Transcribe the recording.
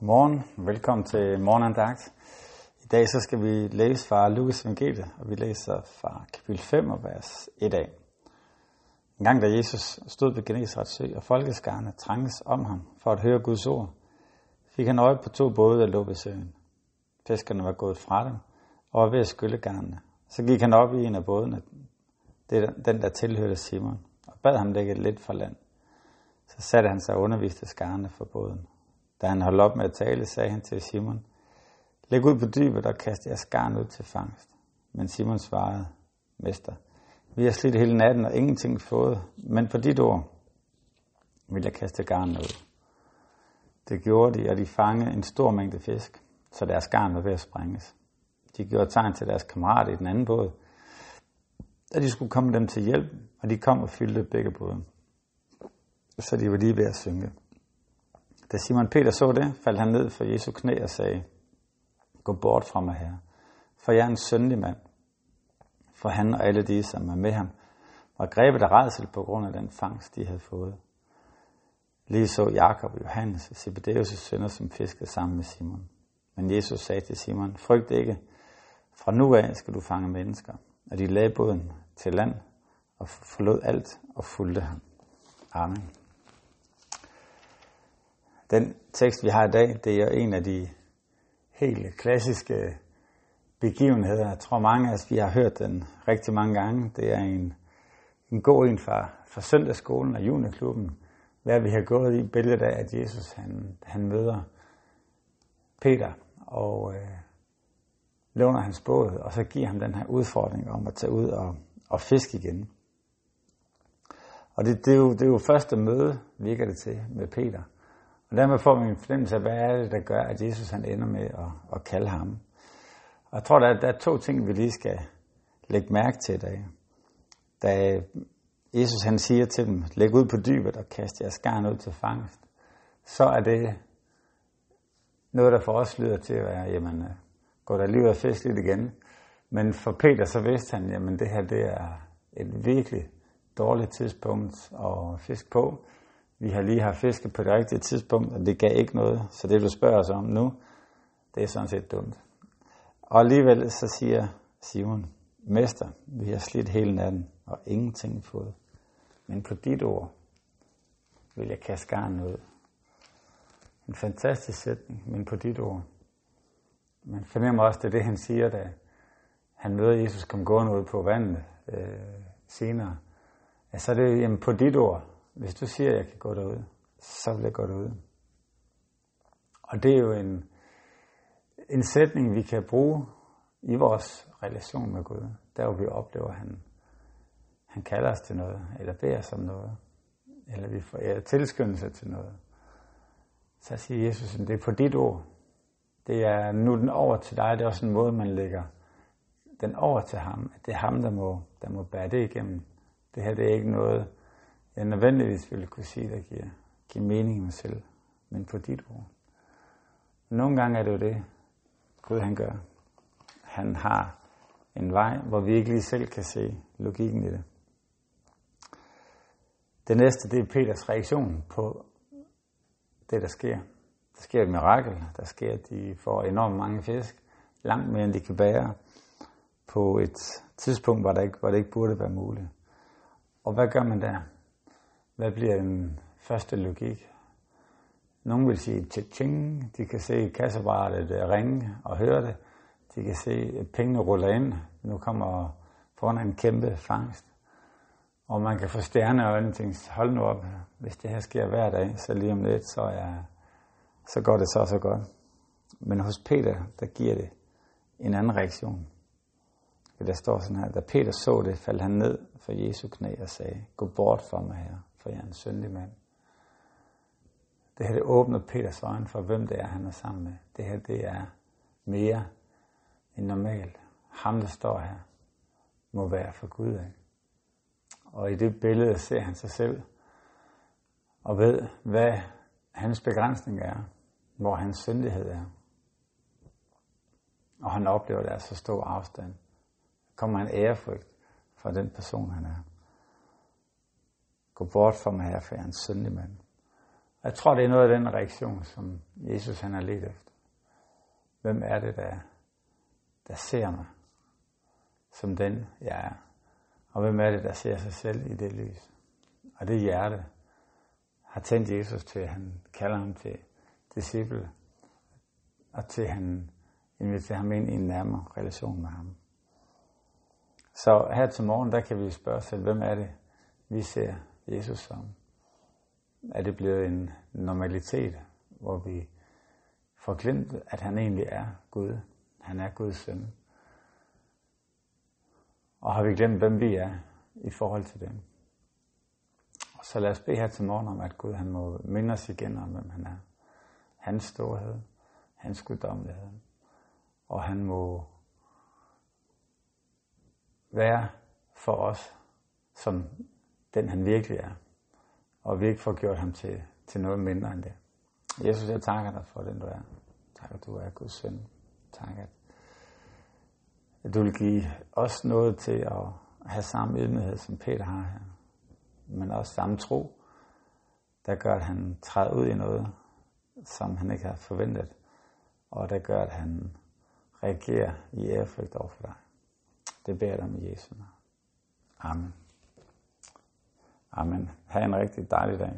Godmorgen, velkommen til morgenandagt. I dag så skal vi læse fra Lukas evangelie, og vi læser fra kapitel 5 og vers 1 af. En gang da Jesus stod ved Genesrets sø, og folkeskarne trænges om ham for at høre Guds ord, fik han øje på to både, der lå ved søen. Fiskerne var gået fra dem og var ved at skylle garnene. Så gik han op i en af bådene, den der tilhørte Simon, og bad ham lægge lidt for land. Så satte han sig og underviste skarne for båden. Da han holdt op med at tale, sagde han til Simon, Læg ud på dybet og kast jeres garn ud til fangst. Men Simon svarede, Mester, vi har slidt hele natten og ingenting fået, men på dit ord vil jeg kaste garn ud. Det gjorde de, og de fangede en stor mængde fisk, så deres garn var ved at sprænges. De gjorde tegn til deres kammerater i den anden båd, at de skulle komme dem til hjælp, og de kom og fyldte begge både. Så de var lige ved at synke. Da Simon Peter så det, faldt han ned for Jesu knæ og sagde, Gå bort fra mig her, for jeg er en syndig mand. For han og alle de, som var med ham, var grebet af redsel på grund af den fangst, de havde fået. Lige så Jakob og Johannes, Zebedeus' sønner, som fiskede sammen med Simon. Men Jesus sagde til Simon, frygt ikke, fra nu af skal du fange mennesker. Og de lagde båden til land og forlod alt og fulgte ham. Amen. Den tekst, vi har i dag, det er en af de helt klassiske begivenheder. Jeg tror mange af os, vi har hørt den rigtig mange gange. Det er en, en god en fra, fra søndagsskolen og juniorklubben, hvad vi har gået i billedet af, at Jesus han, han møder Peter og øh, låner hans båd, og så giver ham den her udfordring om at tage ud og, og fiske igen. Og det, det, er jo, det er jo første møde, virker det til, med Peter. Og dermed får vi en fornemmelse af, hvad er det, der gør, at Jesus han ender med at, at kalde ham. Og jeg tror, der er, der er to ting, vi lige skal lægge mærke til i dag. Da Jesus han siger til dem, læg ud på dybet og kast jeres garn ud til fangst, så er det noget, der for os lyder til at være, jamen, øh, gå der lige ud og fisk lidt igen. Men for Peter, så vidste han, jamen det her, det er et virkelig dårligt tidspunkt at fiske på. Vi har lige haft fisket på det rigtige tidspunkt, og det gav ikke noget. Så det, du spørger os om nu, det er sådan set dumt. Og alligevel så siger Simon, Mester, vi har slidt hele natten og ingenting fået. Men på dit ord vil jeg kaste garn ud. En fantastisk sætning, men på dit ord. Man fornemmer også, det er det, han siger, da han møder Jesus kom gående ud på vandet øh, senere. Altså det er jamen, på dit ord, hvis du siger, at jeg kan gå derud, så vil jeg gå derud. Og det er jo en, en sætning, vi kan bruge i vores relation med Gud. Der hvor vi oplever, at han, han kalder os til noget, eller beder os om noget, eller vi får ja, tilskyndelse til noget. Så siger Jesus, at det er på dit ord. Det er nu den over til dig. Det er også en måde, man lægger den over til ham. At det er ham, der må, der må bære det igennem. Det her det er ikke noget, jeg nødvendigvis ville kunne sige, der giver, giver mening i mig selv, men på dit ord. Nogle gange er det jo det, Gud han gør. Han har en vej, hvor vi ikke lige selv kan se logikken i det. Det næste, det er Peters reaktion på det, der sker. Der sker et mirakel. Der sker, at de får enormt mange fisk. Langt mere, end de kan bære. På et tidspunkt, hvor, det ikke, hvor det ikke burde være muligt. Og hvad gør man der? Hvad bliver den første logik? Nogle vil sige tjing, de kan se kasseapparatet øh, ringe og høre det. De kan se, at pengene ruller ind. Nu kommer foran en kæmpe fangst. Og man kan få stjerner og tænke, hold nu op, hvis det her sker hver dag, så lige om lidt, så, er, så går det så så godt. Men hos Peter, der giver det en anden reaktion. Der står sådan her, da Peter så det, faldt han ned for Jesu knæ og sagde, gå bort fra mig her, for jeg er en syndig mand. Det her, det åbner Peters øjne for, hvem det er, han er sammen med. Det her, det er mere end normalt. Ham, der står her, må være for Gud af. Og i det billede ser han sig selv og ved, hvad hans begrænsning er, hvor hans syndighed er. Og han oplever, at der er så stor afstand. Kommer en ærefrygt fra den person, han er. Gå bort fra mig her, for jeg er en syndig mand. Jeg tror, det er noget af den reaktion, som Jesus han har let efter. Hvem er det, der, der ser mig som den, jeg er? Og hvem er det, der ser sig selv i det lys? Og det hjerte har tændt Jesus til, at han kalder ham til disciple, og til at han inviterer ham ind i en nærmere relation med ham. Så her til morgen, der kan vi spørge os selv, hvem er det, vi ser Jesus som? Er det blevet en normalitet, hvor vi får glemt, at han egentlig er Gud? Han er Guds søn. Og har vi glemt, hvem vi er i forhold til dem? Så lad os bede her til morgen om, at Gud han må minde os igen om, hvem han er. Hans storhed, hans guddommelighed. Og han må være for os, som den han virkelig er. Og vi ikke får gjort ham til, til noget mindre end det. Jesus, jeg takker dig for den, du er. Tak, at du er Guds søn. Tak, at du vil give os noget til at have samme ydmyghed, som Peter har her. Men også samme tro, der gør, at han træder ud i noget, som han ikke har forventet. Og der gør, at han reagerer i ærefrygt over for dig. Det beder jeg dig om i Jesu navn. Amen. Amen. Ha' en rigtig dejlig dag.